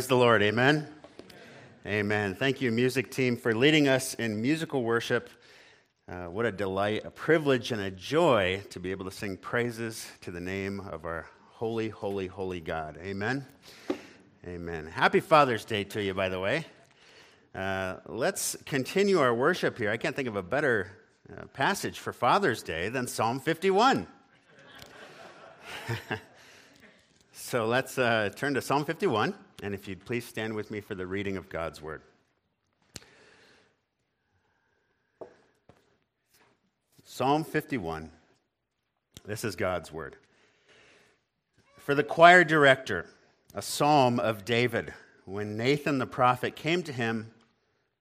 Praise the Lord. Amen. Amen. Thank you, music team, for leading us in musical worship. Uh, what a delight, a privilege, and a joy to be able to sing praises to the name of our holy, holy, holy God. Amen. Amen. Happy Father's Day to you, by the way. Uh, let's continue our worship here. I can't think of a better uh, passage for Father's Day than Psalm 51. so let's uh, turn to Psalm 51. And if you'd please stand with me for the reading of God's word. Psalm 51. This is God's word. For the choir director, a psalm of David, when Nathan the prophet came to him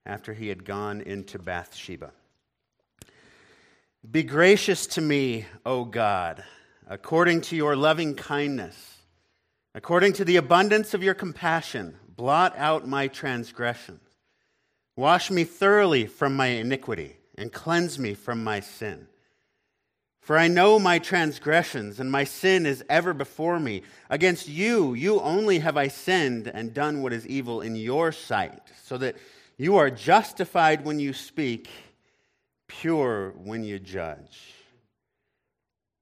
after he had gone into Bathsheba. Be gracious to me, O God, according to your loving kindness According to the abundance of your compassion, blot out my transgressions. Wash me thoroughly from my iniquity and cleanse me from my sin. For I know my transgressions, and my sin is ever before me. Against you, you only have I sinned and done what is evil in your sight, so that you are justified when you speak, pure when you judge.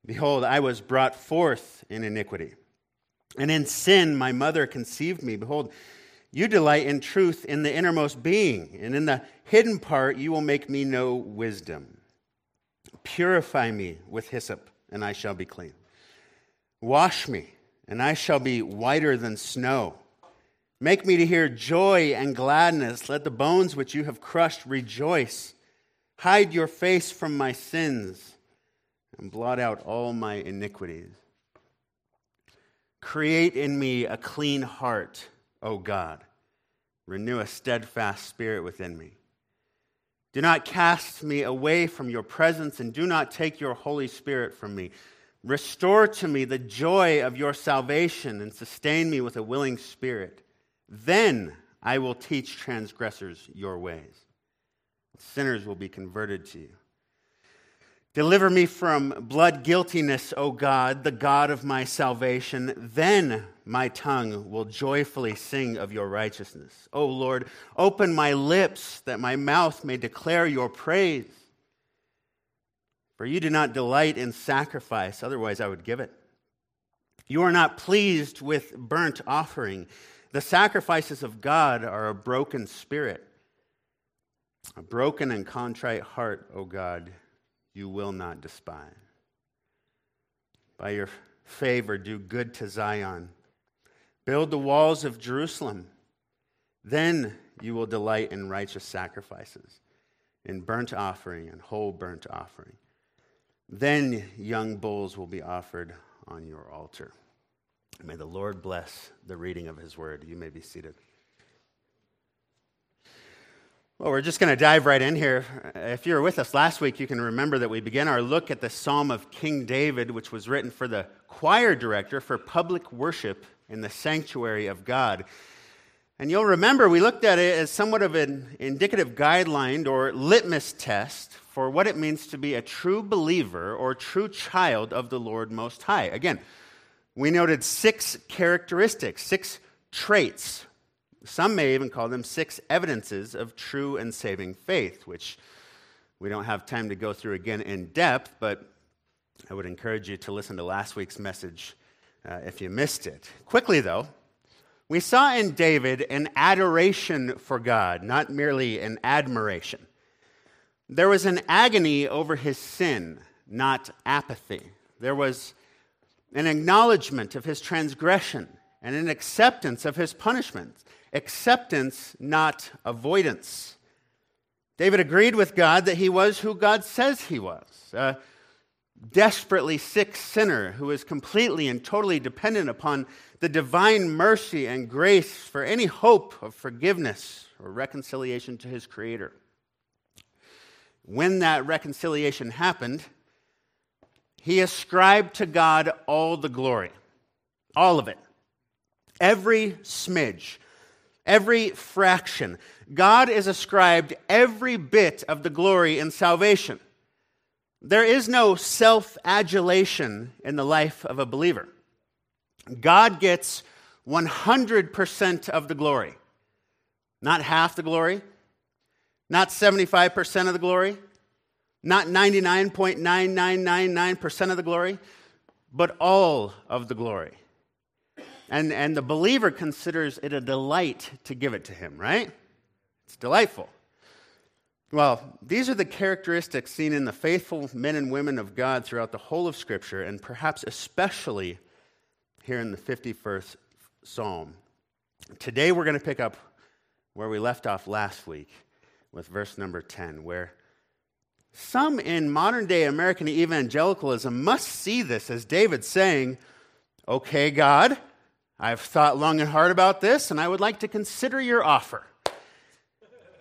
Behold, I was brought forth in iniquity and in sin, my mother conceived me. Behold, you delight in truth in the innermost being, and in the hidden part, you will make me know wisdom. Purify me with hyssop, and I shall be clean. Wash me, and I shall be whiter than snow. Make me to hear joy and gladness. Let the bones which you have crushed rejoice. Hide your face from my sins, and blot out all my iniquities. Create in me a clean heart, O God. Renew a steadfast spirit within me. Do not cast me away from your presence, and do not take your Holy Spirit from me. Restore to me the joy of your salvation, and sustain me with a willing spirit. Then I will teach transgressors your ways. Sinners will be converted to you. Deliver me from blood guiltiness, O God, the God of my salvation. Then my tongue will joyfully sing of your righteousness. O Lord, open my lips that my mouth may declare your praise. For you do not delight in sacrifice, otherwise I would give it. You are not pleased with burnt offering. The sacrifices of God are a broken spirit, a broken and contrite heart, O God you will not despise. By your favor, do good to Zion. Build the walls of Jerusalem. Then you will delight in righteous sacrifices, in burnt offering and whole burnt offering. Then young bulls will be offered on your altar. May the Lord bless the reading of his word. You may be seated. Well, we're just going to dive right in here. If you were with us last week, you can remember that we began our look at the Psalm of King David, which was written for the choir director for public worship in the sanctuary of God. And you'll remember we looked at it as somewhat of an indicative guideline or litmus test for what it means to be a true believer or true child of the Lord Most High. Again, we noted six characteristics, six traits some may even call them six evidences of true and saving faith, which we don't have time to go through again in depth, but I would encourage you to listen to last week's message uh, if you missed it. Quickly, though, we saw in David an adoration for God, not merely an admiration. There was an agony over his sin, not apathy. There was an acknowledgement of his transgression and an acceptance of his punishment acceptance, not avoidance. David agreed with God that he was who God says he was a desperately sick sinner who is completely and totally dependent upon the divine mercy and grace for any hope of forgiveness or reconciliation to his Creator. When that reconciliation happened, he ascribed to God all the glory, all of it, every smidge every fraction. God is ascribed every bit of the glory in salvation. There is no self adulation in the life of a believer. God gets 100% of the glory. Not half the glory, not 75% of the glory, not 99.9999% of the glory, but all of the glory. And, and the believer considers it a delight to give it to him, right? It's delightful. Well, these are the characteristics seen in the faithful men and women of God throughout the whole of Scripture, and perhaps especially here in the 51st Psalm. Today we're going to pick up where we left off last week with verse number 10, where some in modern day American evangelicalism must see this as David saying, Okay, God, I've thought long and hard about this, and I would like to consider your offer.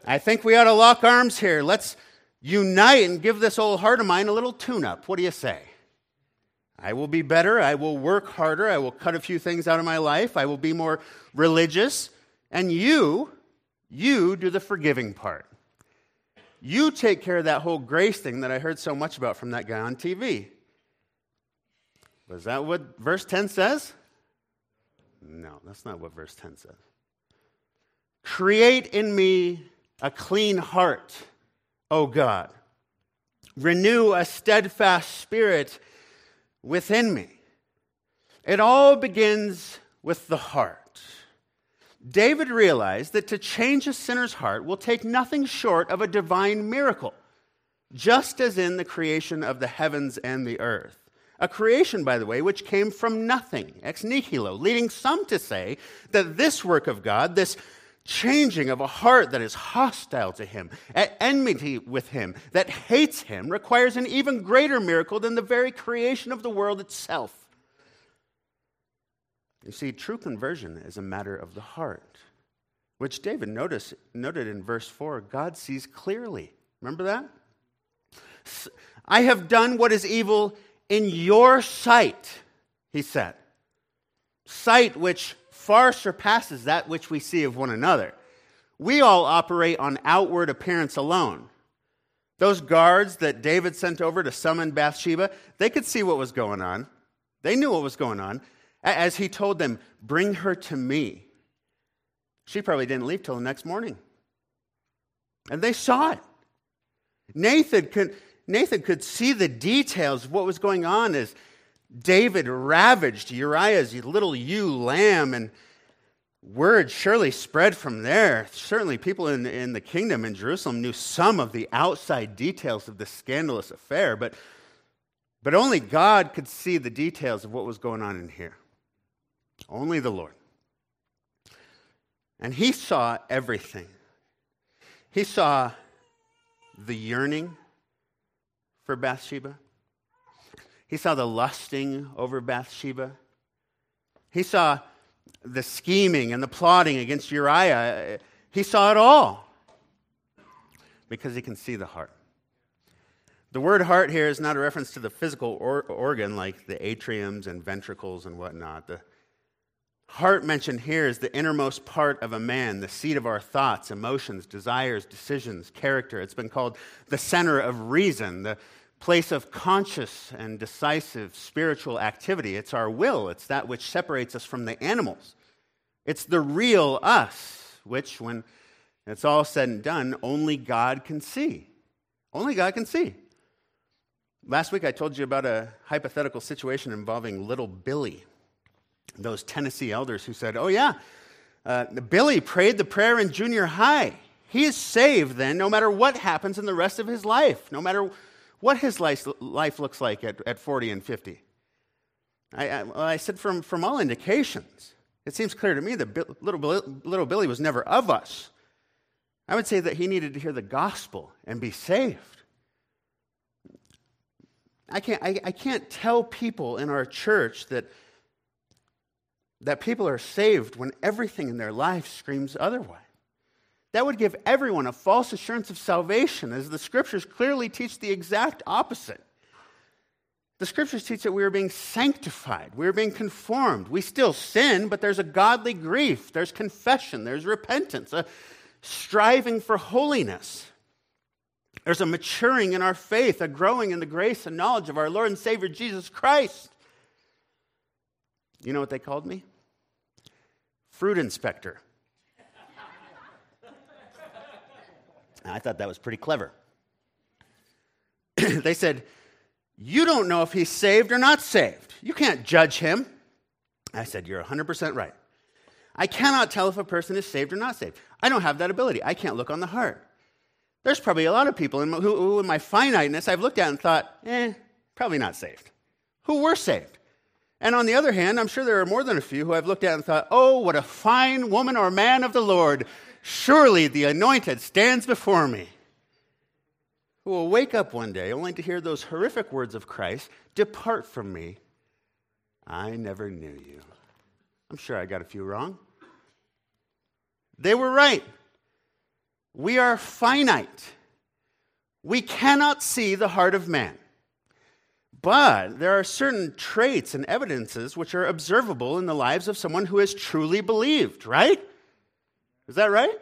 I think we ought to lock arms here. Let's unite and give this old heart of mine a little tune up. What do you say? I will be better. I will work harder. I will cut a few things out of my life. I will be more religious. And you, you do the forgiving part. You take care of that whole grace thing that I heard so much about from that guy on TV. Was that what verse 10 says? No, that's not what verse 10 says. Create in me a clean heart, O God. Renew a steadfast spirit within me. It all begins with the heart. David realized that to change a sinner's heart will take nothing short of a divine miracle, just as in the creation of the heavens and the earth. A creation, by the way, which came from nothing, ex nihilo, leading some to say that this work of God, this changing of a heart that is hostile to Him, at enmity with Him, that hates Him, requires an even greater miracle than the very creation of the world itself. You see, true conversion is a matter of the heart, which David noticed, noted in verse 4 God sees clearly. Remember that? I have done what is evil in your sight, he said. Sight which far surpasses that which we see of one another. We all operate on outward appearance alone. Those guards that David sent over to summon Bathsheba, they could see what was going on. They knew what was going on. As he told them, Bring her to me. She probably didn't leave till the next morning. And they saw it. Nathan could, Nathan could see the details of what was going on as David ravaged Uriah's little ewe lamb, and word surely spread from there. Certainly, people in, in the kingdom in Jerusalem knew some of the outside details of this scandalous affair, but, but only God could see the details of what was going on in here. Only the Lord. And he saw everything. He saw the yearning for Bathsheba. He saw the lusting over Bathsheba. He saw the scheming and the plotting against Uriah. He saw it all because he can see the heart. The word heart here is not a reference to the physical or- organ like the atriums and ventricles and whatnot. The heart mentioned here is the innermost part of a man, the seat of our thoughts, emotions, desires, decisions, character. It's been called the center of reason, the place of conscious and decisive spiritual activity. It's our will, it's that which separates us from the animals. It's the real us, which, when it's all said and done, only God can see. Only God can see. Last week I told you about a hypothetical situation involving little Billy, those Tennessee elders who said, Oh, yeah, uh, Billy prayed the prayer in junior high. He is saved then, no matter what happens in the rest of his life, no matter what his life, life looks like at, at 40 and 50. I, I, well, I said, from, from all indications, it seems clear to me that little, little Billy was never of us. I would say that he needed to hear the gospel and be saved. I can't, I, I can't tell people in our church that, that people are saved when everything in their life screams otherwise. That would give everyone a false assurance of salvation, as the scriptures clearly teach the exact opposite. The scriptures teach that we are being sanctified, we are being conformed. We still sin, but there's a godly grief, there's confession, there's repentance, a striving for holiness. There's a maturing in our faith, a growing in the grace and knowledge of our Lord and Savior Jesus Christ. You know what they called me? fruit inspector. I thought that was pretty clever. they said, You don't know if he's saved or not saved. You can't judge him. I said, You're 100% right. I cannot tell if a person is saved or not saved. I don't have that ability. I can't look on the heart. There's probably a lot of people in my, who, who, in my finiteness, I've looked at and thought, eh, probably not saved, who were saved. And on the other hand, I'm sure there are more than a few who I've looked at and thought, oh, what a fine woman or man of the Lord. Surely the anointed stands before me. Who will wake up one day only to hear those horrific words of Christ Depart from me. I never knew you. I'm sure I got a few wrong. They were right. We are finite. We cannot see the heart of man. But there are certain traits and evidences which are observable in the lives of someone who has truly believed, right? Is that right?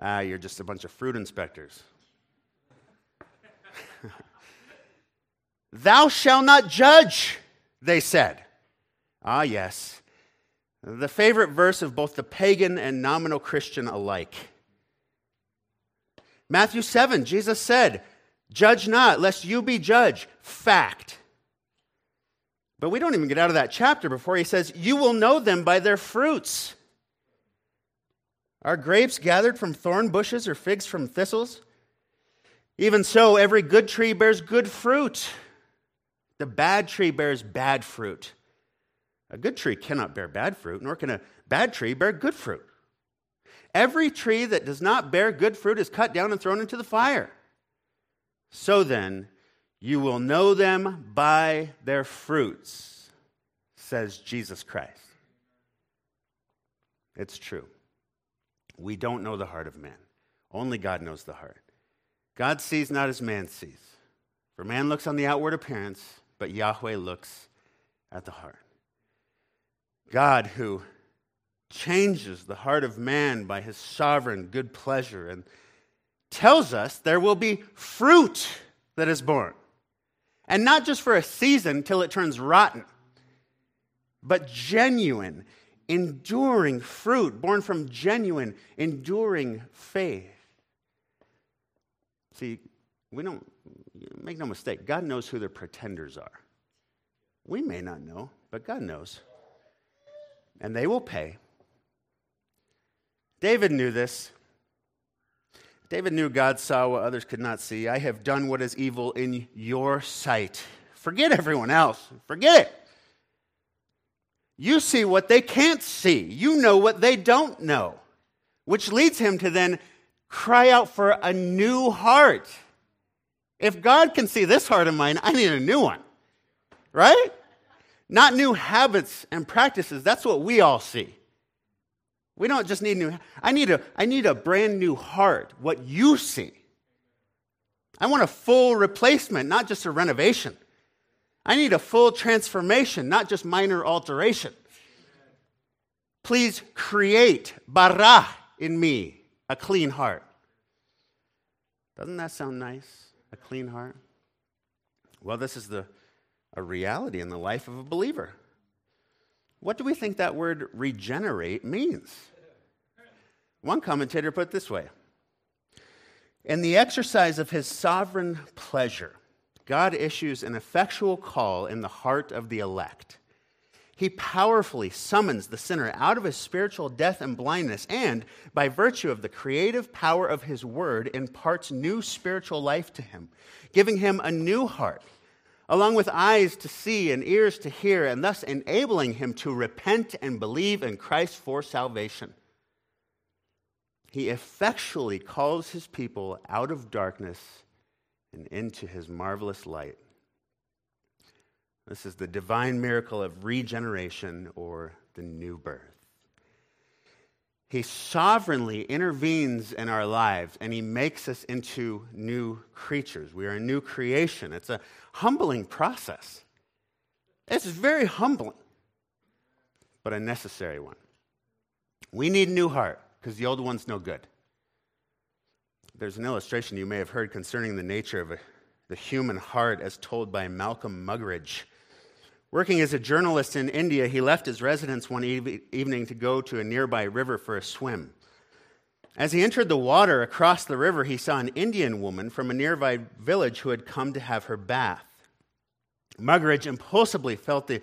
Ah, you're just a bunch of fruit inspectors. Thou shalt not judge, they said. Ah, yes. The favorite verse of both the pagan and nominal Christian alike. Matthew 7, Jesus said, Judge not, lest you be judged. Fact. But we don't even get out of that chapter before he says, You will know them by their fruits. Are grapes gathered from thorn bushes or figs from thistles? Even so, every good tree bears good fruit. The bad tree bears bad fruit. A good tree cannot bear bad fruit, nor can a bad tree bear good fruit. Every tree that does not bear good fruit is cut down and thrown into the fire. So then, you will know them by their fruits, says Jesus Christ. It's true. We don't know the heart of man. Only God knows the heart. God sees not as man sees. For man looks on the outward appearance, but Yahweh looks at the heart. God, who changes the heart of man by his sovereign good pleasure and tells us there will be fruit that is born. And not just for a season till it turns rotten, but genuine, enduring fruit born from genuine, enduring faith. See, we don't, make no mistake, God knows who the pretenders are. We may not know, but God knows. And they will pay. David knew this. David knew God saw what others could not see. I have done what is evil in your sight. Forget everyone else. Forget it. You see what they can't see. You know what they don't know, which leads him to then cry out for a new heart. If God can see this heart of mine, I need a new one. Right? Not new habits and practices. That's what we all see. We don't just need new. I need a, I need a brand new heart, what you see. I want a full replacement, not just a renovation. I need a full transformation, not just minor alteration. Please create bara in me, a clean heart. Doesn't that sound nice? A clean heart? Well, this is the, a reality in the life of a believer. What do we think that word regenerate means? One commentator put it this way In the exercise of his sovereign pleasure, God issues an effectual call in the heart of the elect. He powerfully summons the sinner out of his spiritual death and blindness, and, by virtue of the creative power of his word, imparts new spiritual life to him, giving him a new heart along with eyes to see and ears to hear, and thus enabling him to repent and believe in Christ for salvation. He effectually calls his people out of darkness and into his marvelous light. This is the divine miracle of regeneration or the new birth. He sovereignly intervenes in our lives and he makes us into new creatures. We are a new creation. It's a humbling process. It's very humbling, but a necessary one. We need a new heart because the old one's no good. There's an illustration you may have heard concerning the nature of a, the human heart as told by Malcolm Muggeridge, Working as a journalist in India, he left his residence one evening to go to a nearby river for a swim. As he entered the water across the river, he saw an Indian woman from a nearby village who had come to have her bath. Muggeridge impulsively felt the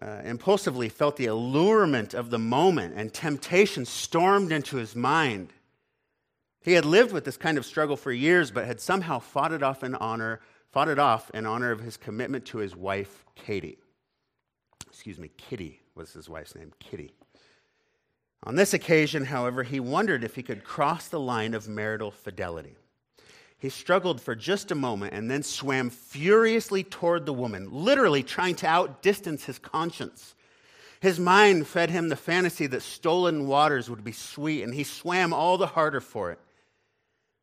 uh, impulsively felt the allurement of the moment, and temptation stormed into his mind. He had lived with this kind of struggle for years, but had somehow fought it off in honor, fought it off in honor of his commitment to his wife, Katie. Excuse me, Kitty was his wife's name, Kitty. On this occasion, however, he wondered if he could cross the line of marital fidelity. He struggled for just a moment and then swam furiously toward the woman, literally trying to outdistance his conscience. His mind fed him the fantasy that stolen waters would be sweet, and he swam all the harder for it.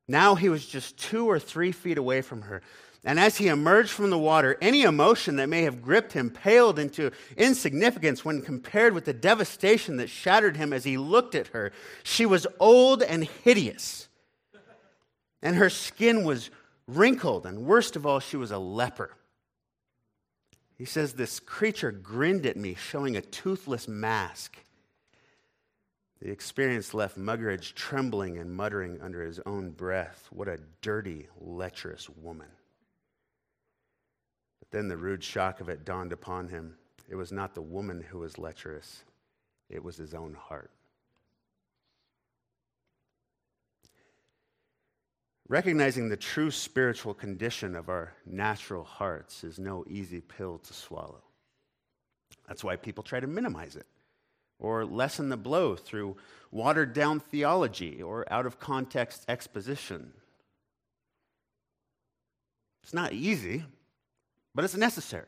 Now he was just two or three feet away from her. And as he emerged from the water, any emotion that may have gripped him paled into insignificance when compared with the devastation that shattered him as he looked at her. She was old and hideous and her skin was wrinkled, and worst of all, she was a leper. He says, This creature grinned at me, showing a toothless mask. The experience left Muggeridge trembling and muttering under his own breath, What a dirty, lecherous woman. But then the rude shock of it dawned upon him. It was not the woman who was lecherous, it was his own heart. Recognizing the true spiritual condition of our natural hearts is no easy pill to swallow. That's why people try to minimize it or lessen the blow through watered down theology or out of context exposition. It's not easy, but it's necessary.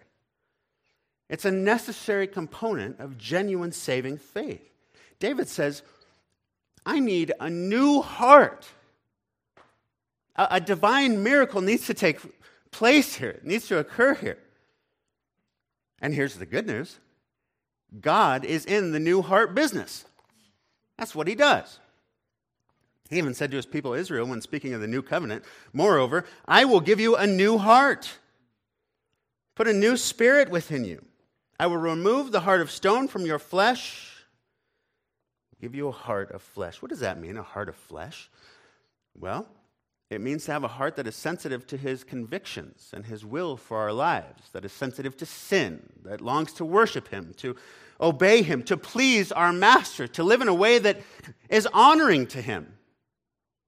It's a necessary component of genuine saving faith. David says, I need a new heart. A, a divine miracle needs to take place here, it needs to occur here. And here's the good news God is in the new heart business. That's what he does. He even said to his people Israel when speaking of the new covenant, Moreover, I will give you a new heart, put a new spirit within you. I will remove the heart of stone from your flesh, give you a heart of flesh. What does that mean, a heart of flesh? Well, it means to have a heart that is sensitive to his convictions and his will for our lives, that is sensitive to sin, that longs to worship him, to obey him, to please our master, to live in a way that is honoring to him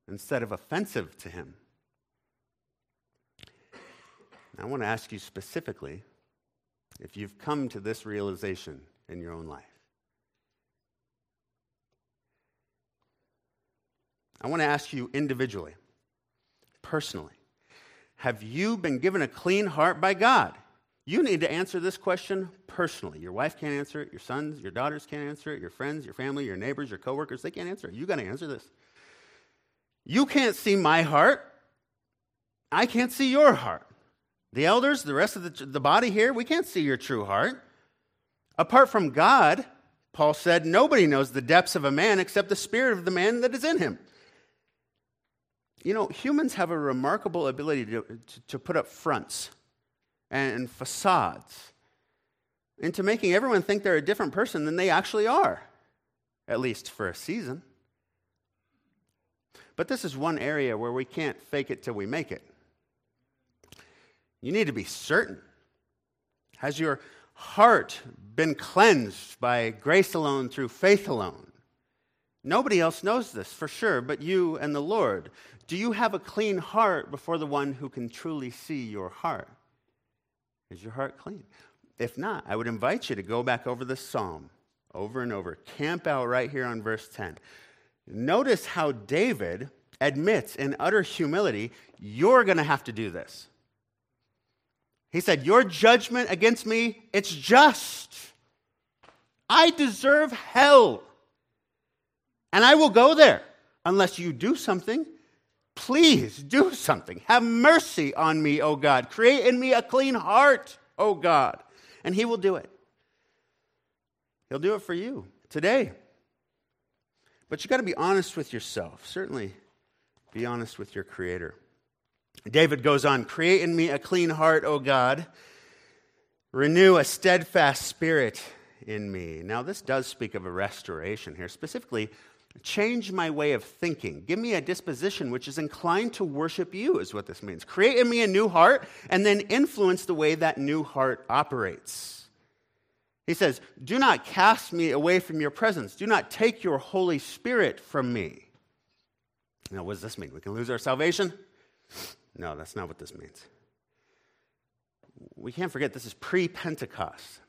instead of offensive to him. I want to ask you specifically if you've come to this realization in your own life. I want to ask you individually personally? Have you been given a clean heart by God? You need to answer this question personally. Your wife can't answer it, your sons, your daughters can't answer it, your friends, your family, your neighbors, your coworkers, they can't answer it. You got to answer this. You can't see my heart. I can't see your heart. The elders, the rest of the, the body here, we can't see your true heart. Apart from God, Paul said, nobody knows the depths of a man except the spirit of the man that is in him. You know, humans have a remarkable ability to, to, to put up fronts and facades into making everyone think they're a different person than they actually are, at least for a season. But this is one area where we can't fake it till we make it. You need to be certain. Has your heart been cleansed by grace alone through faith alone? Nobody else knows this for sure but you and the Lord. Do you have a clean heart before the one who can truly see your heart? Is your heart clean? If not, I would invite you to go back over this psalm over and over. Camp out right here on verse 10. Notice how David admits in utter humility, You're going to have to do this. He said, Your judgment against me, it's just. I deserve hell. And I will go there unless you do something Please do something. Have mercy on me, O God. Create in me a clean heart, O God. And He will do it. He'll do it for you today. But you got to be honest with yourself. Certainly, be honest with your Creator. David goes on Create in me a clean heart, O God, Renew a steadfast spirit in me. Now, this does speak of a restoration here, specifically, change my way of thinking. Give me a disposition which is inclined to worship you, is what this means. Create in me a new heart, and then influence the way that new heart operates. He says, Do not cast me away from your presence. Do not take your Holy Spirit from me. Now, what does this mean? We can lose our salvation? No, that's not what this means. We can't forget this is pre Pentecost.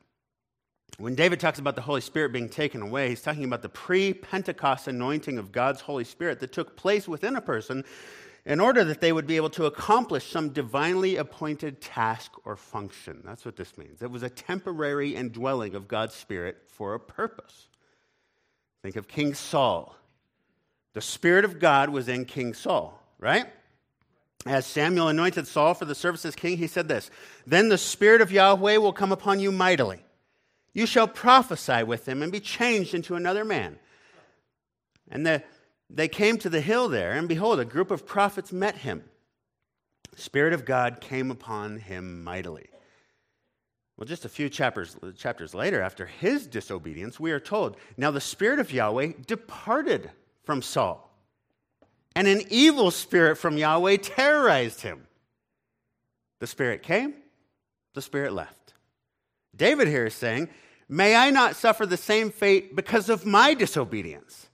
When David talks about the Holy Spirit being taken away, he's talking about the pre Pentecost anointing of God's Holy Spirit that took place within a person in order that they would be able to accomplish some divinely appointed task or function. That's what this means. It was a temporary indwelling of God's Spirit for a purpose. Think of King Saul. The Spirit of God was in King Saul, right? As Samuel anointed Saul for the service as king, he said this Then the Spirit of Yahweh will come upon you mightily you shall prophesy with him and be changed into another man. And the, they came to the hill there, and behold, a group of prophets met him. The Spirit of God came upon him mightily. Well, just a few chapters, chapters later, after his disobedience, we are told now the Spirit of Yahweh departed from Saul, and an evil spirit from Yahweh terrorized him. The Spirit came, the Spirit left. David here is saying, May I not suffer the same fate because of my disobedience.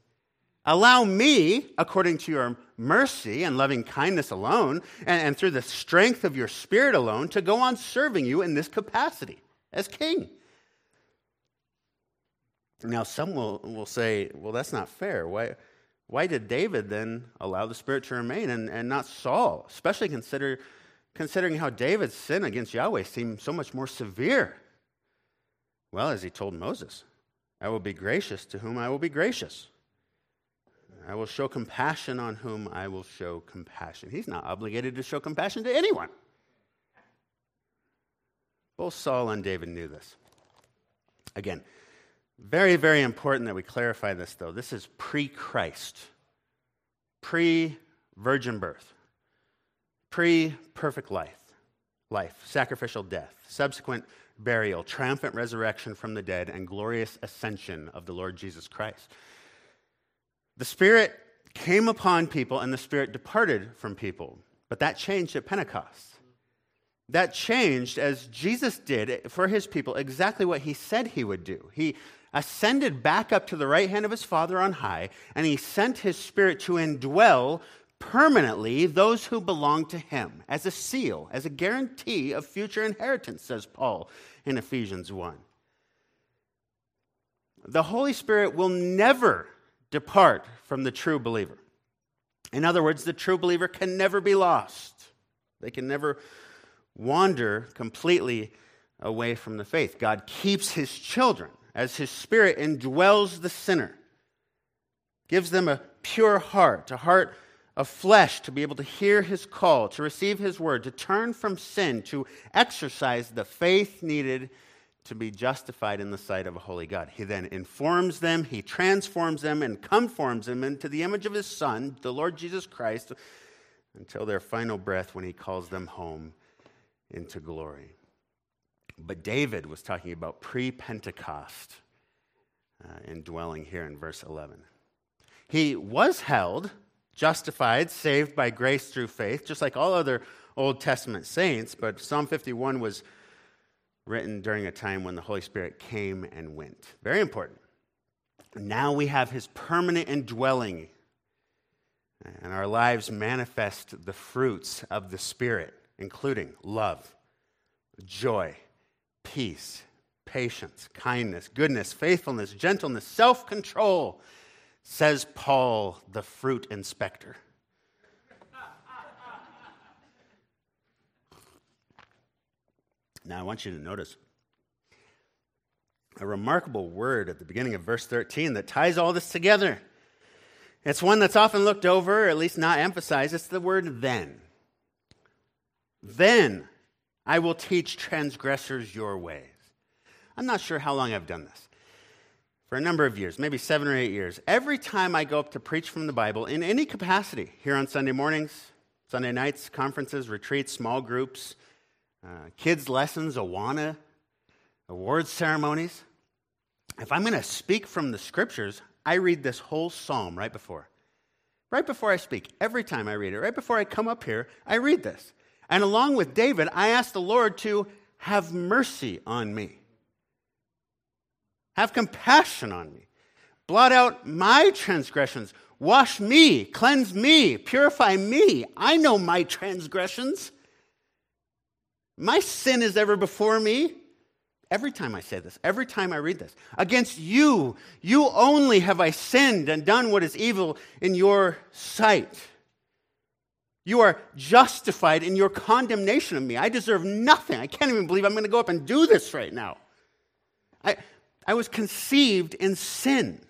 Allow me, according to your mercy and loving kindness alone, and, and, through the strength of your spirit alone, to go on serving you in this capacity as king. Now, some will, will say, well, that's not fair. Why, why did David then allow the Spirit to remain and, and not Saul? Especially consider, considering how David's sin against Yahweh seemed so much more severe. Well, as he told Moses, I will be gracious to whom I will be gracious. I will show compassion on whom I will show compassion. He's not obligated to show compassion to anyone. Both Saul and David knew this. Again, very, very important that we clarify this, though. This is pre Christ, pre virgin birth, pre perfect life, life, sacrificial death, subsequent burial, triumphant resurrection from the dead, and glorious ascension of the Lord Jesus Christ. The Spirit came upon people and the Spirit departed from people, but that changed at Pentecost. That changed as Jesus did for his people exactly what he said he would do. He ascended back up to the right hand of his Father on high, and he sent his Spirit to indwell permanently those who belong to him as a seal, as a guarantee of future inheritance, says Paul in Ephesians 1. The Holy Spirit will never depart from the true believer. In other words, the true believer can never be lost. They can never wander completely away from the faith. God keeps his children as his spirit indwells the sinner, gives them a pure heart, a heart of flesh to be able to hear his call, to receive his word, to turn from sin, to exercise the faith needed to be justified in the sight of a holy God. He then informs them, he transforms them, and conforms them into the image of his Son, the Lord Jesus Christ, until their final breath when he calls them home into glory. But David was talking about pre Pentecost uh, indwelling here in verse 11. He was held justified, saved by grace through faith, just like all other Old Testament saints. But Psalm 51 was written during a time when the Holy Spirit came and went. Very important. Now we have his permanent indwelling, and our lives manifest the fruits of the Spirit, including love, joy, peace, patience, kindness, goodness, faithfulness, gentleness, self control says Paul, the fruit inspector. Now, I want you to notice a remarkable word at the beginning of verse 13 that ties all this together. It's one that's often looked over, or at least not emphasized. It's the word then. Then I will teach transgressors your ways. I'm not sure how long I've done this for a number of years, maybe seven or eight years, every time I go up to preach from the Bible in any capacity, here on Sunday mornings, Sunday nights, conferences, retreats, small groups, uh, kids' lessons, Awana, award ceremonies. If I'm going to speak from the scriptures, I read this whole psalm right before. Right before I speak, every time I read it, right before I come up here, I read this. And along with David, I ask the Lord to have mercy on me, have compassion on me, blot out my transgressions, wash me, cleanse me, purify me. I know my transgressions. My sin is ever before me. Every time I say this, every time I read this, against you, you only have I sinned and done what is evil in your sight. You are justified in your condemnation of me. I deserve nothing. I can't even believe I'm going to go up and do this right now. I, I was conceived in sin.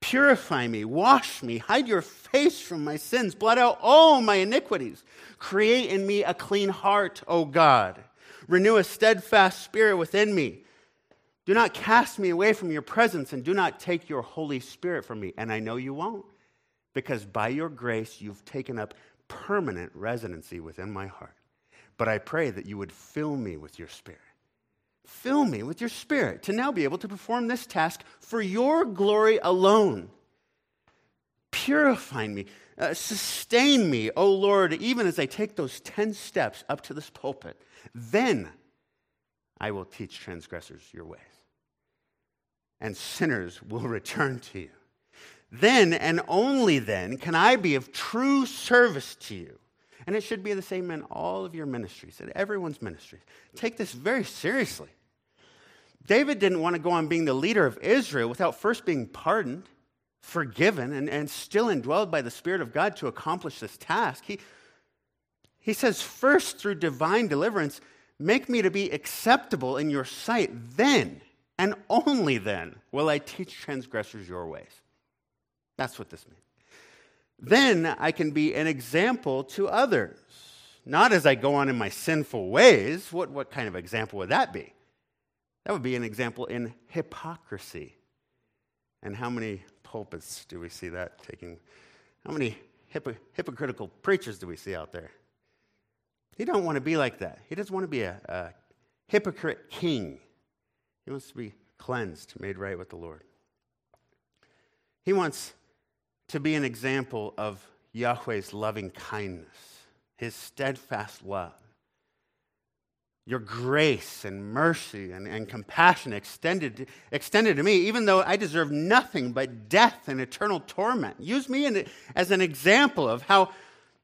Purify me, wash me, hide your face from my sins, blot out all my iniquities. Create in me a clean heart, O God. Renew a steadfast spirit within me. Do not cast me away from your presence, and do not take your Holy Spirit from me. And I know you won't because by your grace you've taken up permanent residency within my heart. But I pray that you would fill me with your spirit. Fill me with your spirit to now be able to perform this task for your glory alone. Purify me, uh, sustain me, O Lord, even as I take those 10 steps up to this pulpit. Then I will teach transgressors your ways, and sinners will return to you. Then and only then can I be of true service to you. And it should be the same in all of your ministries, in everyone's ministries. Take this very seriously. David didn't want to go on being the leader of Israel without first being pardoned, forgiven, and, and still indwelled by the Spirit of God to accomplish this task. He, he says, First, through divine deliverance, make me to be acceptable in your sight. Then, and only then, will I teach transgressors your ways. That's what this means. Then I can be an example to others. Not as I go on in my sinful ways. What, what kind of example would that be? That would be an example in hypocrisy. And how many pulpits do we see that taking? How many hypo- hypocritical preachers do we see out there? He don't want to be like that. He doesn't want to be a, a hypocrite king. He wants to be cleansed, made right with the Lord. He wants to be an example of Yahweh's loving kindness, his steadfast love, your grace and mercy and, and compassion extended, extended to me, even though I deserve nothing but death and eternal torment. Use me in, as an example of how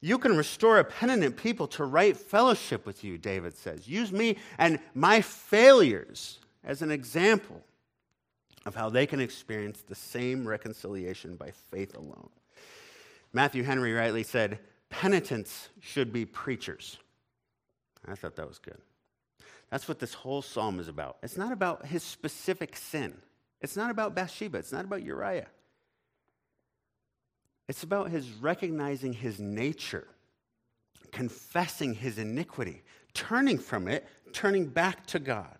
you can restore a penitent people to right fellowship with you, David says. Use me and my failures as an example of how they can experience the same reconciliation by faith alone. Matthew Henry rightly said, penitents should be preachers. I thought that was good. That's what this whole psalm is about. It's not about his specific sin. It's not about Bathsheba. It's not about Uriah. It's about his recognizing his nature, confessing his iniquity, turning from it, turning back to God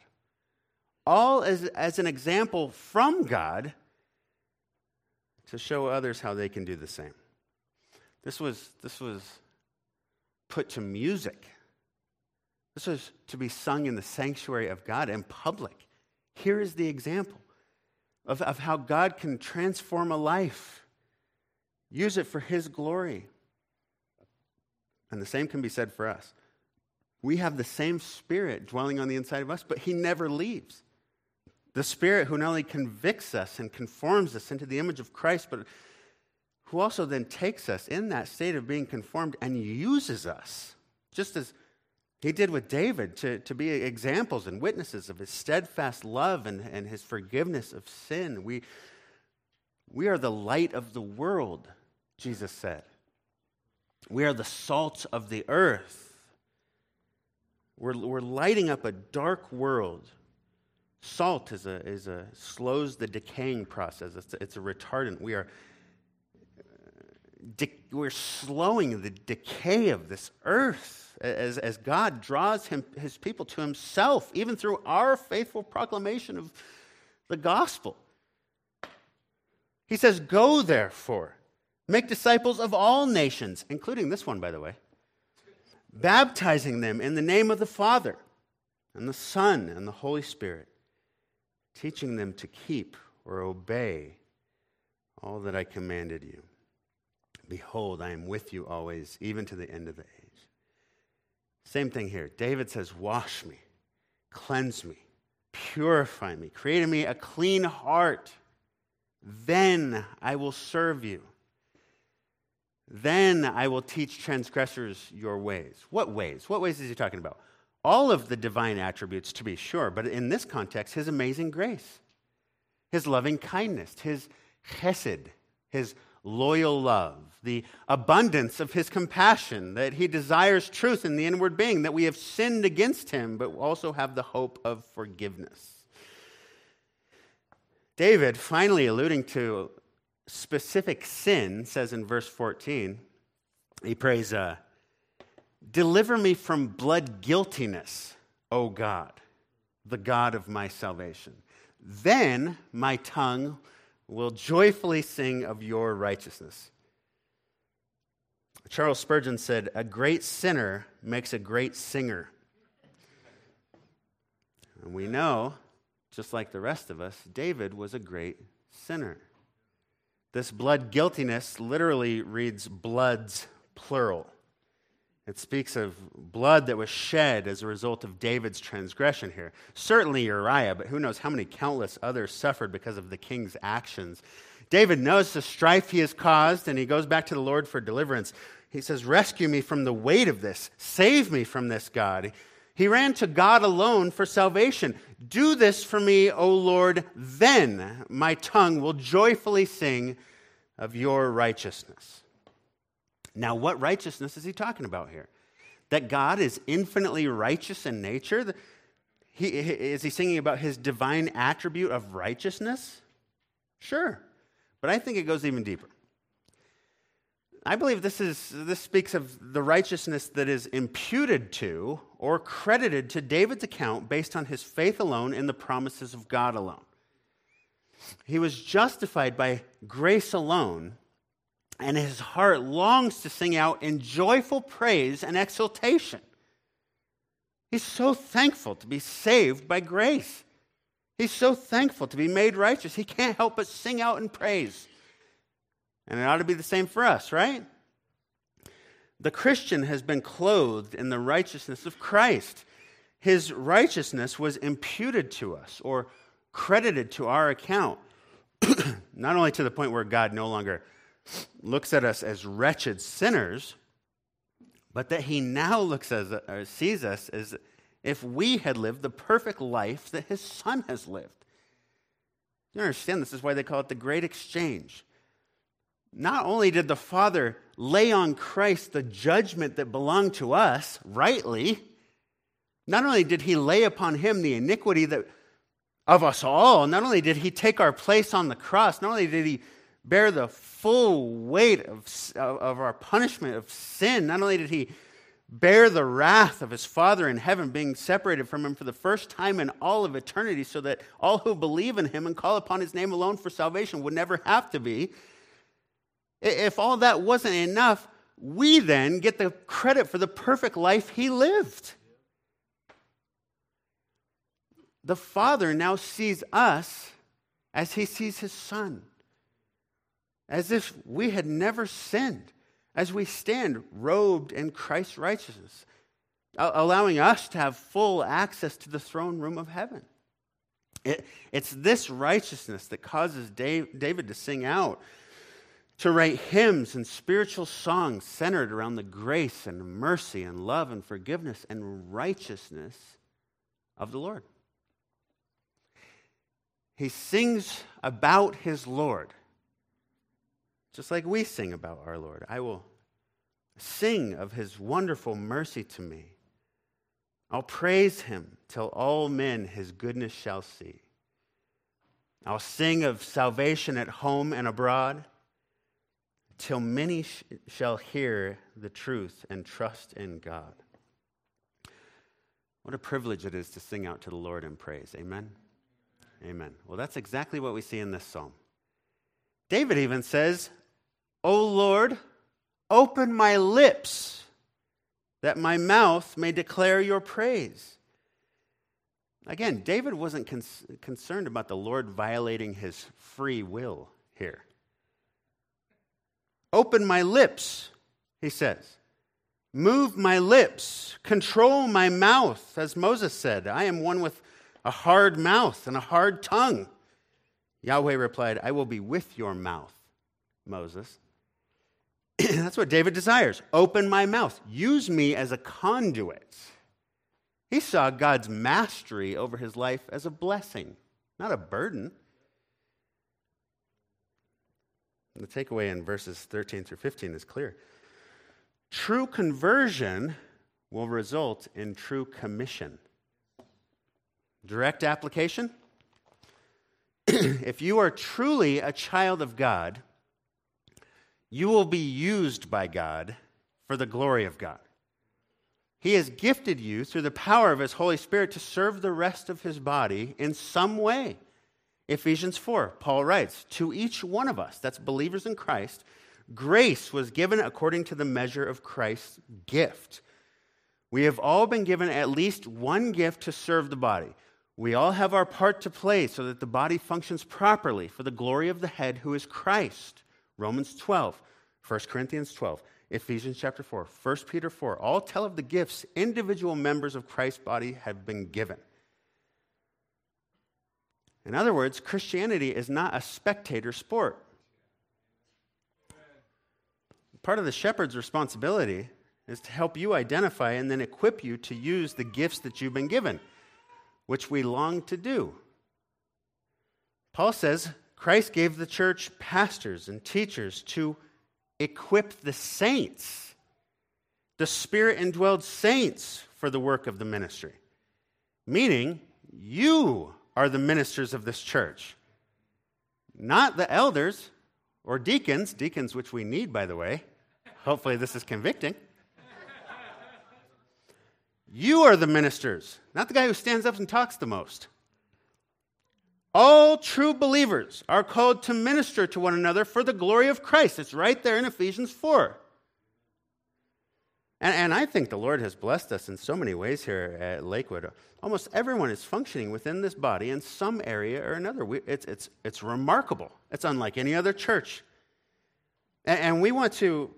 all as, as an example from God to show others how they can do the same. This was, this was put to music. This was to be sung in the sanctuary of God in public. Here is the example of, of how God can transform a life, use it for His glory. And the same can be said for us. We have the same Spirit dwelling on the inside of us, but He never leaves. The Spirit who not only convicts us and conforms us into the image of Christ, but who also then takes us in that state of being conformed and uses us, just as he did with David, to, to be examples and witnesses of his steadfast love and, and his forgiveness of sin. We, we are the light of the world, Jesus said. We are the salt of the earth. We're, we're lighting up a dark world Salt is a, is a slows the decaying process. It's a, it's a retardant. We are uh, de- we're slowing the decay of this earth as, as God draws him, his people to himself, even through our faithful proclamation of the gospel. He says, Go therefore, make disciples of all nations, including this one, by the way, baptizing them in the name of the Father and the Son and the Holy Spirit, teaching them to keep or obey all that I commanded you. Behold, I am with you always, even to the end of the age. Same thing here. David says, Wash me, cleanse me, purify me, create in me a clean heart. Then I will serve you. Then I will teach transgressors your ways. What ways? What ways is he talking about? All of the divine attributes, to be sure, but in this context, his amazing grace, his loving kindness, his chesed, his loyal love, the abundance of his compassion, that he desires truth in the inward being, that we have sinned against him, but also have the hope of forgiveness. David, finally alluding to specific sin, says in verse 14, he prays, uh, Deliver me from blood guiltiness, O God, the God of my salvation. Then my tongue will joyfully sing of your righteousness. Charles Spurgeon said, A great sinner makes a great singer. And we know, just like the rest of us, David was a great sinner. This blood guiltiness literally reads bloods plural. It speaks of blood that was shed as a result of David's transgression here. Certainly Uriah, but who knows how many countless others suffered because of the king's actions. David knows the strife he has caused, and he goes back to the Lord for deliverance. He says, Rescue me from the weight of this. Save me from this, God. He ran to God alone for salvation. Do this for me, O Lord, then my tongue will joyfully sing of your righteousness. Now, what righteousness is he talking about here? That God is infinitely righteous in nature? He, is he singing about his divine attribute of righteousness? Sure. But I think it goes even deeper. I believe this, is, this speaks of the righteousness that is imputed to or credited to David's account based on his faith alone in the promises of God alone. He was justified by grace alone, and his heart longs to sing out in joyful praise and exultation. He's so thankful to be saved by grace. He's so thankful to be made righteous. He can't help but sing out in praise. And it ought to be the same for us, right? The Christian has been clothed in the righteousness of Christ. His righteousness was imputed to us or credited to our account, not only to the point where God no longer looks at us as wretched sinners, but that he now looks as or uh, sees us as if we had lived the perfect life that his son has lived. You understand this is why they call it the great exchange not only did the Father lay on Christ the judgment that belonged to us rightly, not only did he lay upon him the iniquity that, of us all, not only did he take our place on the cross, not only did he bear the full weight of, of our punishment of sin, not only did he bear the wrath of his Father in heaven, being separated from him for the first time in all of eternity, so that all who believe in him and call upon his name alone for salvation would never have to be. If all that wasn't enough, we then get the credit for the perfect life he lived. The Father now sees us as he sees his Son, as if we had never sinned, as we stand robed in Christ's righteousness, allowing us to have full access to the throne room of heaven. It, it's this righteousness that causes Dave, David to sing out to write hymns and spiritual songs centered around the grace and mercy and love and forgiveness and righteousness of the Lord. He sings about his Lord, just like we sing about our Lord. I will sing of his wonderful mercy to me. I'll praise him till all men his goodness shall see. I'll sing of salvation at home and abroad till many sh- shall hear the truth and trust in God. What a privilege it is to sing out to the Lord in praise. Amen? Amen. Well, that's exactly what we see in this psalm. David even says, O Lord, open my lips that my mouth may declare your praise. Again, David wasn't concerned about the Lord violating his free will here. Open my lips, he says. Move my lips, control my mouth, as Moses said. I am one with a hard mouth and a hard tongue. Yahweh replied, I will be with your mouth, Moses. That's what David desires. Open my mouth. Use me as a conduit. He saw God's mastery over his life as a blessing, not a burden. the takeaway in verses 13 through 15 is clear. True conversion will result in true commission. Direct application if you are truly a child of God, you will be used by God for the glory of God. He has gifted you through the power of His Holy Spirit to serve the rest of His body in some way. Ephesians 4, Paul writes, To each one of us, that's believers in Christ, grace was given according to the measure of Christ's gift. We have all been given at least one gift to serve the body. We all have our part to play so that the body functions properly for the glory of the head who is Christ. Romans 12, 1 Corinthians 12, Ephesians chapter 4, 1 Peter 4, all tell of the gifts individual members of Christ's body have been given. In other words, Christianity is not a spectator sport. Part of the shepherd's responsibility is to help you identify and then equip you to use the gifts that you've been given which we long to do. Paul says Christ gave the church pastors and teachers to equip the saints, the spirit indwelled saints, for the work of the ministry. Meaning, you are the ministers of this church, not the elders or deacons, deacons which we need, by the way. Hopefully, this is convicting. You are the ministers, not the guy who stands up and talks the most. All true believers are called to minister to one another for the glory of Christ. It's right there in Ephesians 4. And, and, I think the Lord has blessed us in so many ways here at Lakewood. Almost everyone is functioning within this body in some area or another. We, it's, it's, it's remarkable. It's unlike any other church. And, and we want to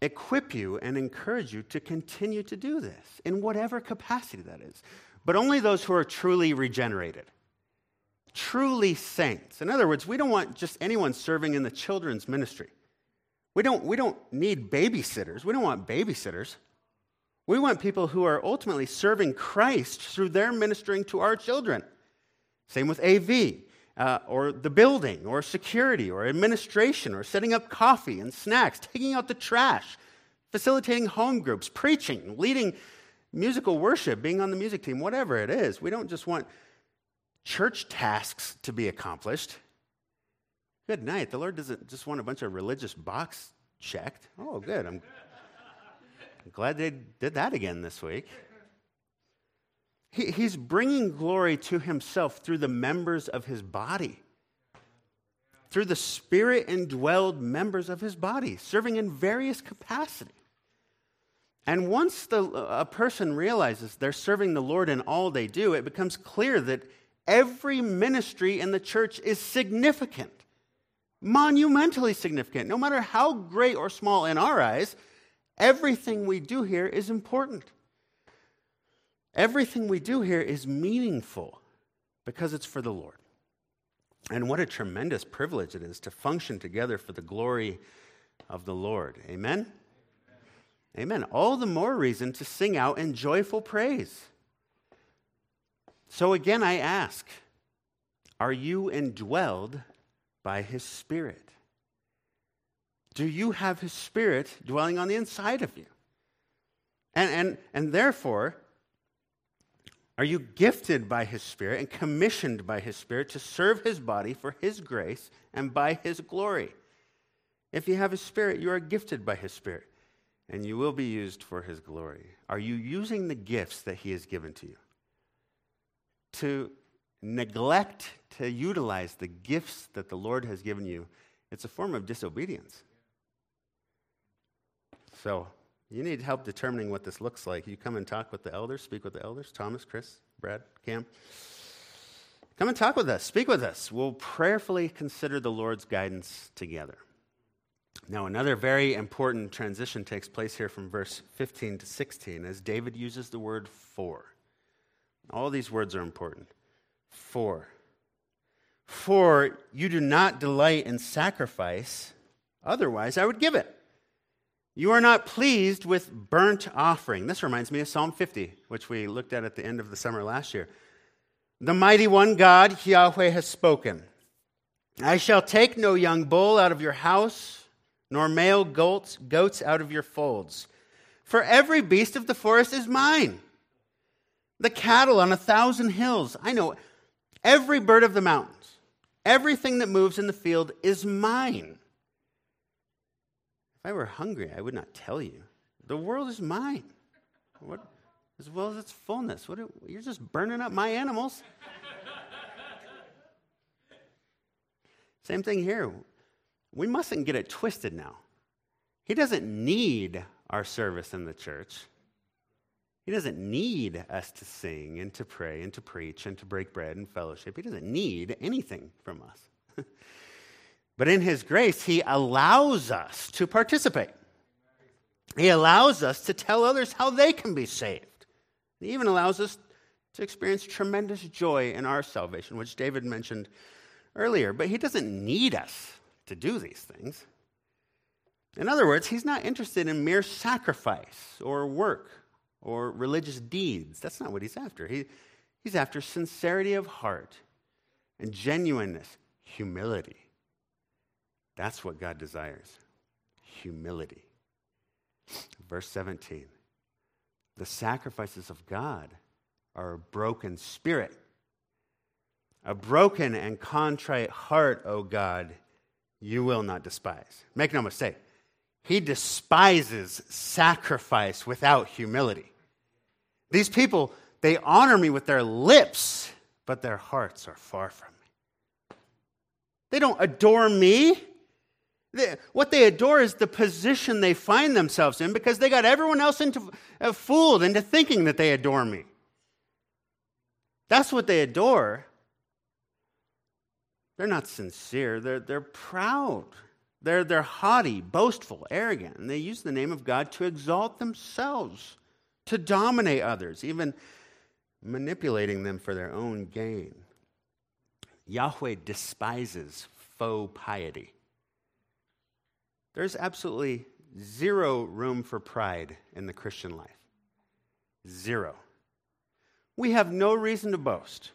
equip you and encourage you to continue to do this in whatever capacity that is. But only those who are truly regenerated, truly saints. In other words, we don't want just anyone serving in the children's ministry. We don't, we don't need babysitters. We don't want babysitters. We want people who are ultimately serving Christ through their ministering to our children. Same with AV uh, or the building, or security, or administration, or setting up coffee and snacks, taking out the trash, facilitating home groups, preaching, leading musical worship, being on the music team, whatever it is. We don't just want church tasks to be accomplished. Good night. The Lord doesn't just want a bunch of religious box checked. Oh, good. I'm glad they did that again this week. He, he's bringing glory to himself through the members of his body, through the spirit indwelled members of his body, serving in various capacities. And once the, a person realizes they're serving the Lord in all they do, it becomes clear that every ministry in the church is significant, monumentally significant. No matter how great or small in our eyes, everything we do here is important. Everything we do here is meaningful because it's for the Lord. And what a tremendous privilege it is to function together for the glory of the Lord. Amen? Amen. All the more reason to sing out in joyful praise. So again, I ask are you indwelled by His Spirit? Do you have His Spirit dwelling on the inside of you? And, and, and therefore, are you gifted by His Spirit and commissioned by His Spirit to serve His body for His grace and by His glory? If you have His Spirit, you are gifted by His Spirit, and you will be used for His glory. Are you using the gifts that He has given to you? To neglect to utilize the gifts that the Lord has given you, it's a form of disobedience. So, you need help determining what this looks like. You come and talk with the elders, speak with the elders, Thomas, Chris, Brad, Cam. Come and talk with us, speak with us. We'll prayerfully consider the Lord's guidance together. Now, another very important transition takes place here from verse 15 to 16 as David uses the word for. All these words are important. For. For you do not delight in sacrifice, otherwise I would give it. You are not pleased with burnt offering. This reminds me of Psalm 50, which we looked at at the end of the summer last year. The mighty one God, Yahweh, has spoken. I shall take no young bull out of your house, nor male goats, goats out of your folds. For every beast of the forest is mine. The cattle on a thousand hills. I know every bird of the mountains, everything that moves in the field is mine. If I were hungry, I would not tell you. The world is mine, what, as well as its fullness. What, you're just burning up my animals. Same thing here. We mustn't get it twisted now. He doesn't need our service in the church. He doesn't need us to sing and to pray and to preach and to break bread and fellowship. He doesn't need anything from us. But in His grace, He allows us to participate. He allows us to tell others how they can be saved. He even allows us to experience tremendous joy in our salvation, which David mentioned earlier. But He doesn't need us to do these things. In other words, He's not interested in mere sacrifice or work or religious deeds. That's not what He's after. He, he's after sincerity of heart and genuineness, humility. That's what God desires humility. Verse 17 The sacrifices of God are a broken spirit, a broken and contrite heart, O God, you will not despise. Make no mistake, He despises sacrifice without humility. These people, they honor me with their lips, but their hearts are far from me. They don't adore me. They, what they adore is the position they find themselves in because they got everyone else into, uh, fooled into thinking that they adore me. That's what they adore. They're not sincere, they're, they're proud. They're, they're haughty, boastful, arrogant, and they use the name of God to exalt themselves, to dominate others, even manipulating them for their own gain. Yahweh despises faux piety. There's absolutely zero room for pride in the Christian life. Zero. We have no reason to boast.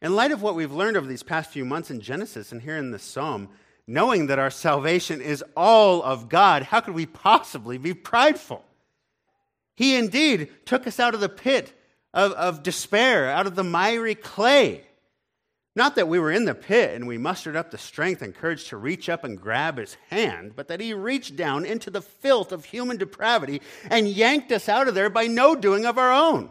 In light of what we've learned over these past few months in Genesis and here in this psalm, knowing that our salvation is all of God, how could we possibly be prideful? He indeed took us out of the pit of, of despair, out of the miry clay. Not that we were in the pit and we mustered up the strength and courage to reach up and grab his hand, but that he reached down into the filth of human depravity and yanked us out of there by no doing of our own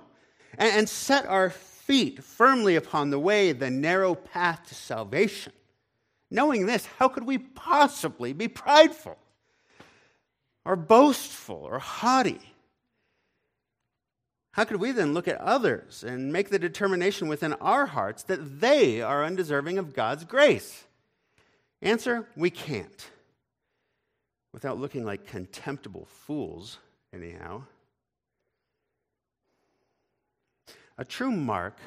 and, and set our feet firmly upon the way, the narrow path to salvation. Knowing this, how could we possibly be prideful or boastful or haughty? How could we then look at others and make the determination within our hearts that they are undeserving of God's grace? Answer we can't. Without looking like contemptible fools, anyhow. A true mark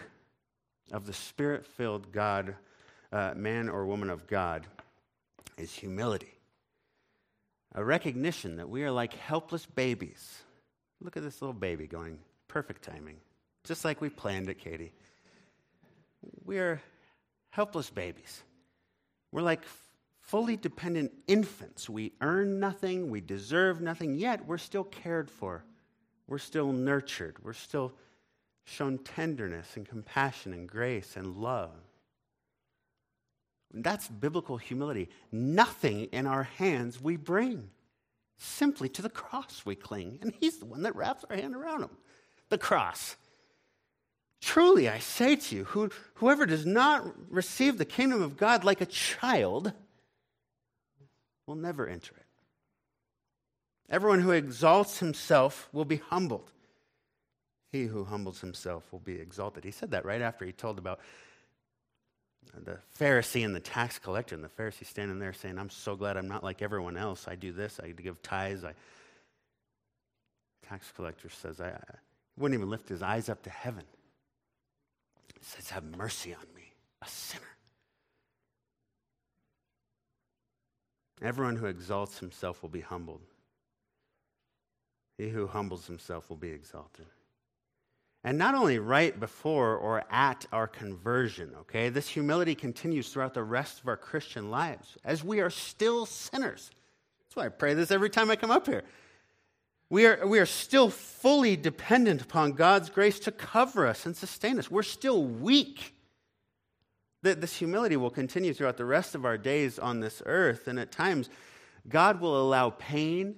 of the spirit filled God, uh, man or woman of God, is humility. A recognition that we are like helpless babies. Look at this little baby going, Perfect timing. Just like we planned it, Katie. We're helpless babies. We're like fully dependent infants. We earn nothing, we deserve nothing, yet we're still cared for. We're still nurtured. We're still shown tenderness and compassion and grace and love. That's biblical humility. Nothing in our hands we bring. Simply to the cross we cling, and He's the one that wraps our hand around Him the cross. Truly, I say to you, who, whoever does not receive the kingdom of God like a child will never enter it. Everyone who exalts himself will be humbled. He who humbles himself will be exalted. He said that right after he told about the Pharisee and the tax collector, and the Pharisee standing there saying, I'm so glad I'm not like everyone else. I do this, I give tithes. I... Tax collector says, I, I wouldn't even lift his eyes up to heaven. He says, Have mercy on me, a sinner. Everyone who exalts himself will be humbled. He who humbles himself will be exalted. And not only right before or at our conversion, okay? This humility continues throughout the rest of our Christian lives as we are still sinners. That's why I pray this every time I come up here. We are, we are still fully dependent upon God's grace to cover us and sustain us. We're still weak. This humility will continue throughout the rest of our days on this earth. And at times, God will allow pain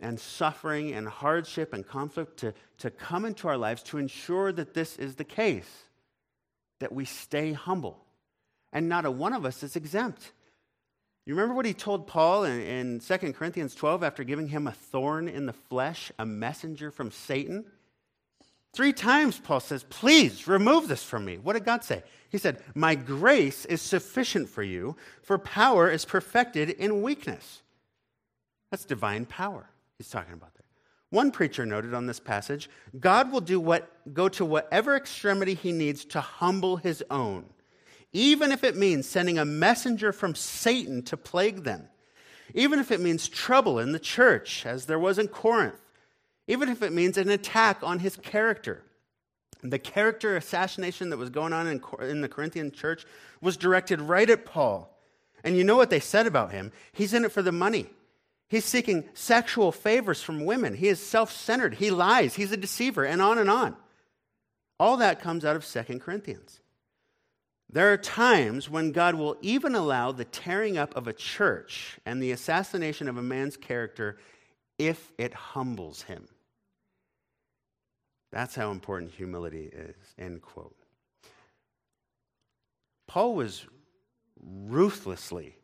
and suffering and hardship and conflict to, to come into our lives to ensure that this is the case, that we stay humble. And not a one of us is exempt. You remember what he told Paul in, in 2 Corinthians 12 after giving him a thorn in the flesh, a messenger from Satan? Three times Paul says, Please remove this from me. What did God say? He said, My grace is sufficient for you, for power is perfected in weakness. That's divine power he's talking about there. One preacher noted on this passage God will do what, go to whatever extremity he needs to humble his own, even if it means sending a messenger from Satan to plague them, even if it means trouble in the church, as there was in Corinth, even if it means an attack on his character. The character assassination that was going on in, in the Corinthian church was directed right at Paul. And you know what they said about him? He's in it for the money. He's seeking sexual favors from women. He is self centered. He lies. He's a deceiver, and on and on. All that comes out of Second Corinthians. There are times when God will even allow the tearing up of a church and the assassination of a man's character if it humbles him. That's how important humility is. End quote. Paul was ruthlessly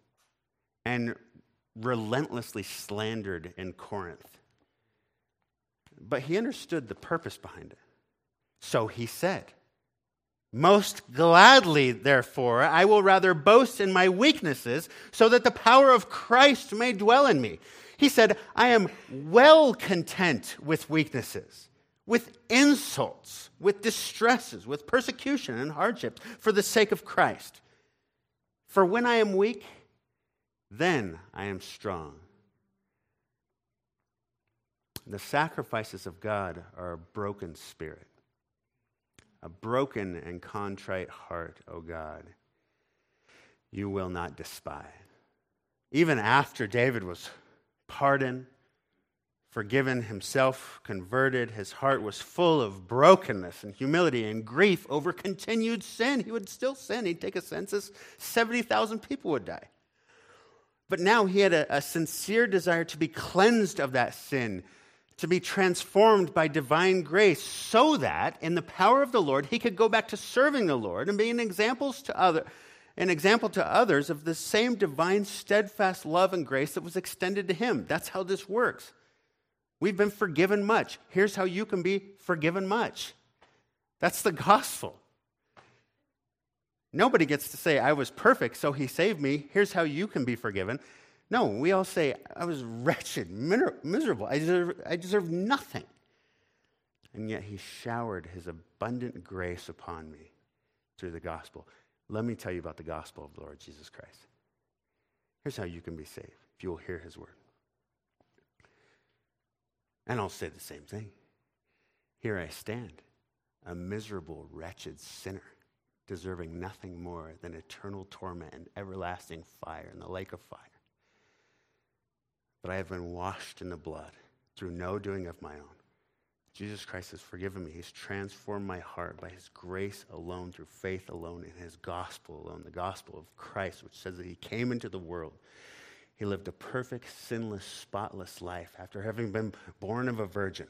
and relentlessly slandered in Corinth. But he understood the purpose behind it. So he said, Most gladly, therefore, I will rather boast in my weaknesses so that the power of Christ may dwell in me. He said, I am well content with weaknesses, with insults, with distresses, with persecution and hardships for the sake of Christ. For when I am weak, then I am strong. The sacrifices of God are a broken spirit, a broken and contrite heart, O God, you will not despise. Even after David was pardoned, forgiven, himself converted, his heart was full of brokenness and humility and grief over continued sin. He would still sin. He'd take a census, 70,000 people would die. But now he had a, a sincere desire to be cleansed of that sin, to be transformed by divine grace, so that in the power of the Lord he could go back to serving the Lord and be an example to other, an example to others of the same divine, steadfast love and grace that was extended to him. That's how this works. We've been forgiven much. Here's how you can be forgiven much. That's the gospel. Nobody gets to say, I was perfect, so he saved me. Here's how you can be forgiven. No, we all say, I was wretched, miserable. I deserve, I deserve nothing. And yet he showered his abundant grace upon me through the gospel. Let me tell you about the gospel of the Lord Jesus Christ. Here's how you can be saved if you will hear his word. And I'll say the same thing. Here I stand, a miserable, wretched sinner deserving nothing more than eternal torment and everlasting fire in the lake of fire. But I have been washed in the blood through no doing of my own. Jesus Christ has forgiven me. He's transformed my heart by his grace alone, through faith alone, in his gospel alone, the gospel of Christ, which says that he came into the world. He lived a perfect, sinless, spotless life after having been born of a virgin,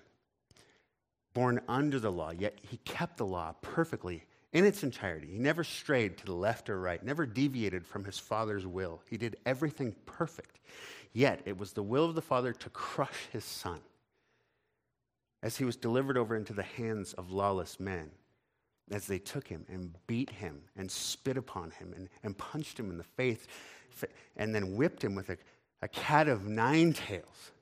born under the law, yet he kept the law perfectly in its entirety. He never strayed to the left or right, never deviated from his Father's will. He did everything perfect. Yet it was the will of the Father to crush his Son. as he was delivered over into the hands of lawless men, as they took him and beat him and spit upon him and, and punched him in the face, and then whipped him with a, a cat of nine tails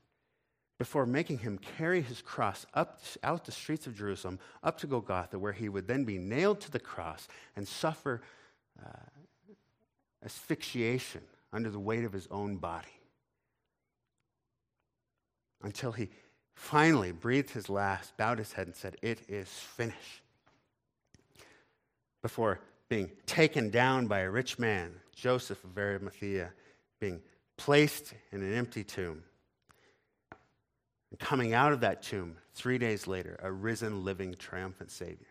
before making him carry his cross up out the streets of Jerusalem, up to Golgotha, where he would then be nailed to the cross and suffer uh, asphyxiation under the weight of his own body. Until he finally breathed his last, bowed his head, and said, It is finished. Before being taken down by a rich man, Joseph of Arimathea, being placed in an empty tomb. And coming out of that tomb, three days later, a risen, living, triumphant Savior.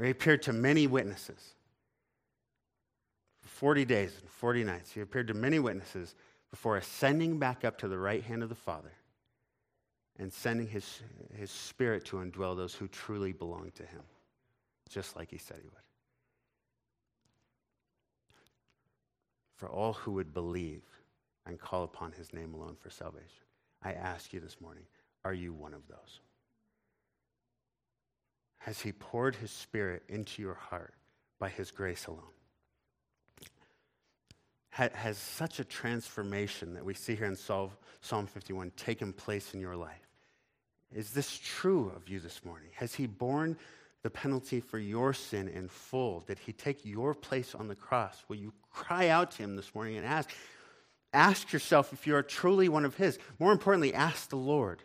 He appeared to many witnesses. For 40 days and 40 nights, he appeared to many witnesses before ascending back up to the right hand of the Father and sending his, his Spirit to indwell those who truly belong to him, just like he said he would. For all who would believe and call upon his name alone for salvation. I ask you this morning are you one of those? Has he poured his Spirit into your heart by his grace alone? has such a transformation that we see here in Psalm 51 taken place in your life? Is this true of you this morning? Has He borne the penalty for your sin in full? Did He take your place on the cross? Will you cry out to Him this morning and ask? Ask yourself if you are truly one of His. More importantly, ask the Lord,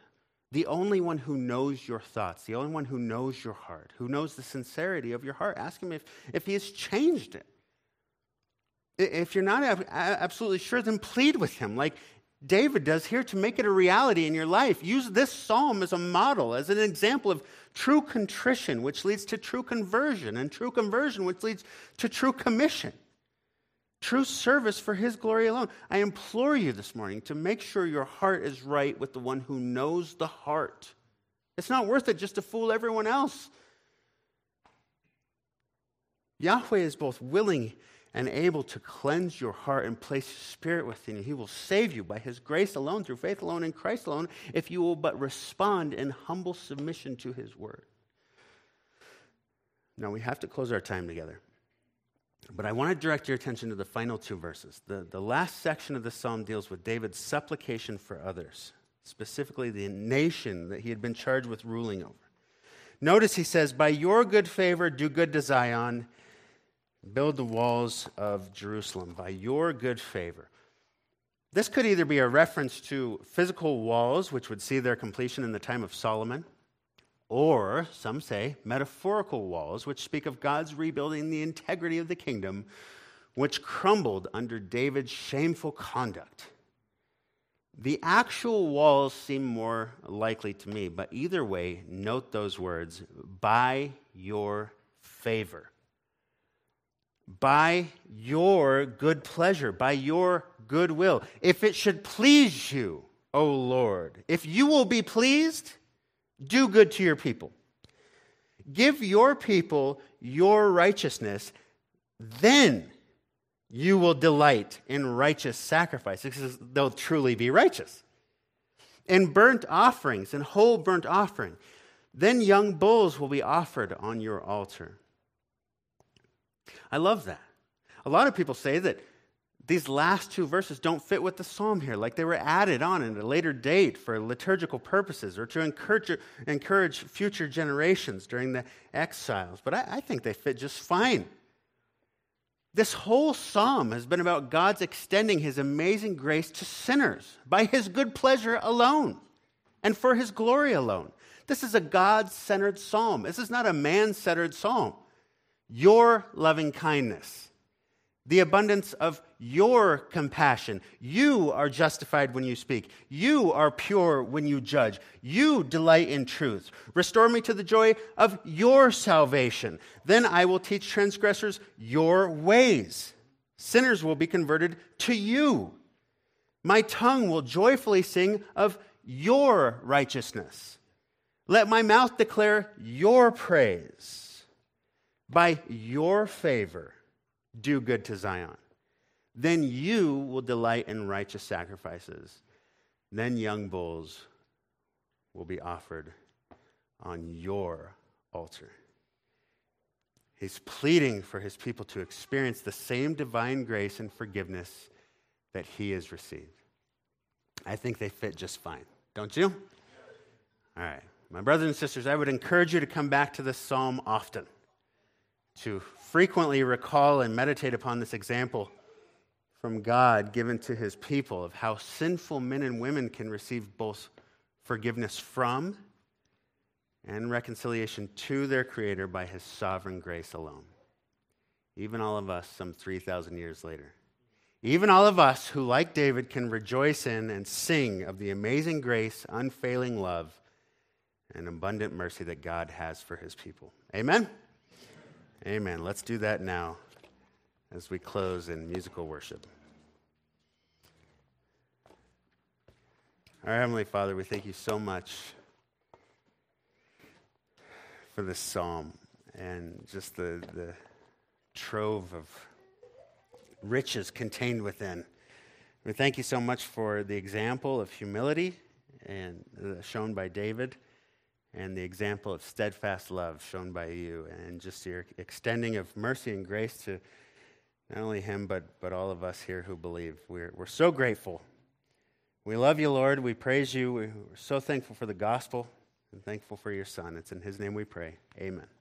the only one who knows your thoughts, the only one who knows your heart, who knows the sincerity of your heart. Ask Him if, if He has changed it. If you're not absolutely sure, then plead with him, like David does here, to make it a reality in your life. Use this psalm as a model, as an example of true contrition, which leads to true conversion, and true conversion, which leads to true commission. True service for his glory alone. I implore you this morning to make sure your heart is right with the one who knows the heart. It's not worth it just to fool everyone else. Yahweh is both willing and able to cleanse your heart and place His Spirit within you. He will save you by His grace alone, through faith alone, in Christ alone, if you will but respond in humble submission to His word. Now, we have to close our time together. But I want to direct your attention to the final two verses. The, the last section of the psalm deals with David's supplication for others, specifically the nation that he had been charged with ruling over. Notice he says, By your good favor, do good to Zion Build the walls of Jerusalem by your good favor. This could either be a reference to physical walls, which would see their completion in the time of Solomon, or, some say, metaphorical walls, which speak of God's rebuilding the integrity of the kingdom, which crumbled under David's shameful conduct. The actual walls seem more likely to me, but either way, note those words by your favor by your good pleasure, by your good will. If it should please you, O Lord, if you will be pleased, do good to your people. Give your people your righteousness, then you will delight in righteous sacrifices. They'll truly be righteous. In burnt offerings and whole burnt offering, then young bulls will be offered on your altar. I love that. A lot of people say that these last two verses don't fit with the psalm here, like they were added on at a later date for liturgical purposes or to encourage, encourage future generations during the exiles. But I, I think they fit just fine. This whole psalm has been about God's extending his amazing grace to sinners by his good pleasure alone and for his glory alone. This is a God centered psalm. This is not a man centered psalm your loving kindness, the abundance of your compassion. You are justified when you speak. You are pure when you judge. You delight in truth. Restore me to the joy of your salvation. Then I will teach transgressors your ways. Sinners will be converted to you. My tongue will joyfully sing of your righteousness. Let my mouth declare your praise. By your favor, do good to Zion. Then you will delight in righteous sacrifices. Then young bulls will be offered on your altar. He's pleading for his people to experience the same divine grace and forgiveness that he has received. I think they fit just fine, don't you? All right. My brothers and sisters, I would encourage you to come back to this psalm often, to frequently recall and meditate upon this example from God given to his people of how sinful men and women can receive both forgiveness from and reconciliation to their Creator by his sovereign grace alone. Even all of us, some 3,000 years later. Even all of us who, like David, can rejoice in and sing of the amazing grace, unfailing love, and abundant mercy that God has for his people. Amen? Amen. Let's do that now as we close in musical worship. Our Heavenly Father, we thank you so much for this psalm and just the, the trove of riches contained within. We thank you so much for the example of humility and uh, shown by David and the example of steadfast love shown by you and just your extending of mercy and grace to not only him but, but all of us here who believe. We're, we're so grateful. We love you, Lord. We praise you. We're so thankful for the gospel and thankful for your son. It's in his name we pray. Amen.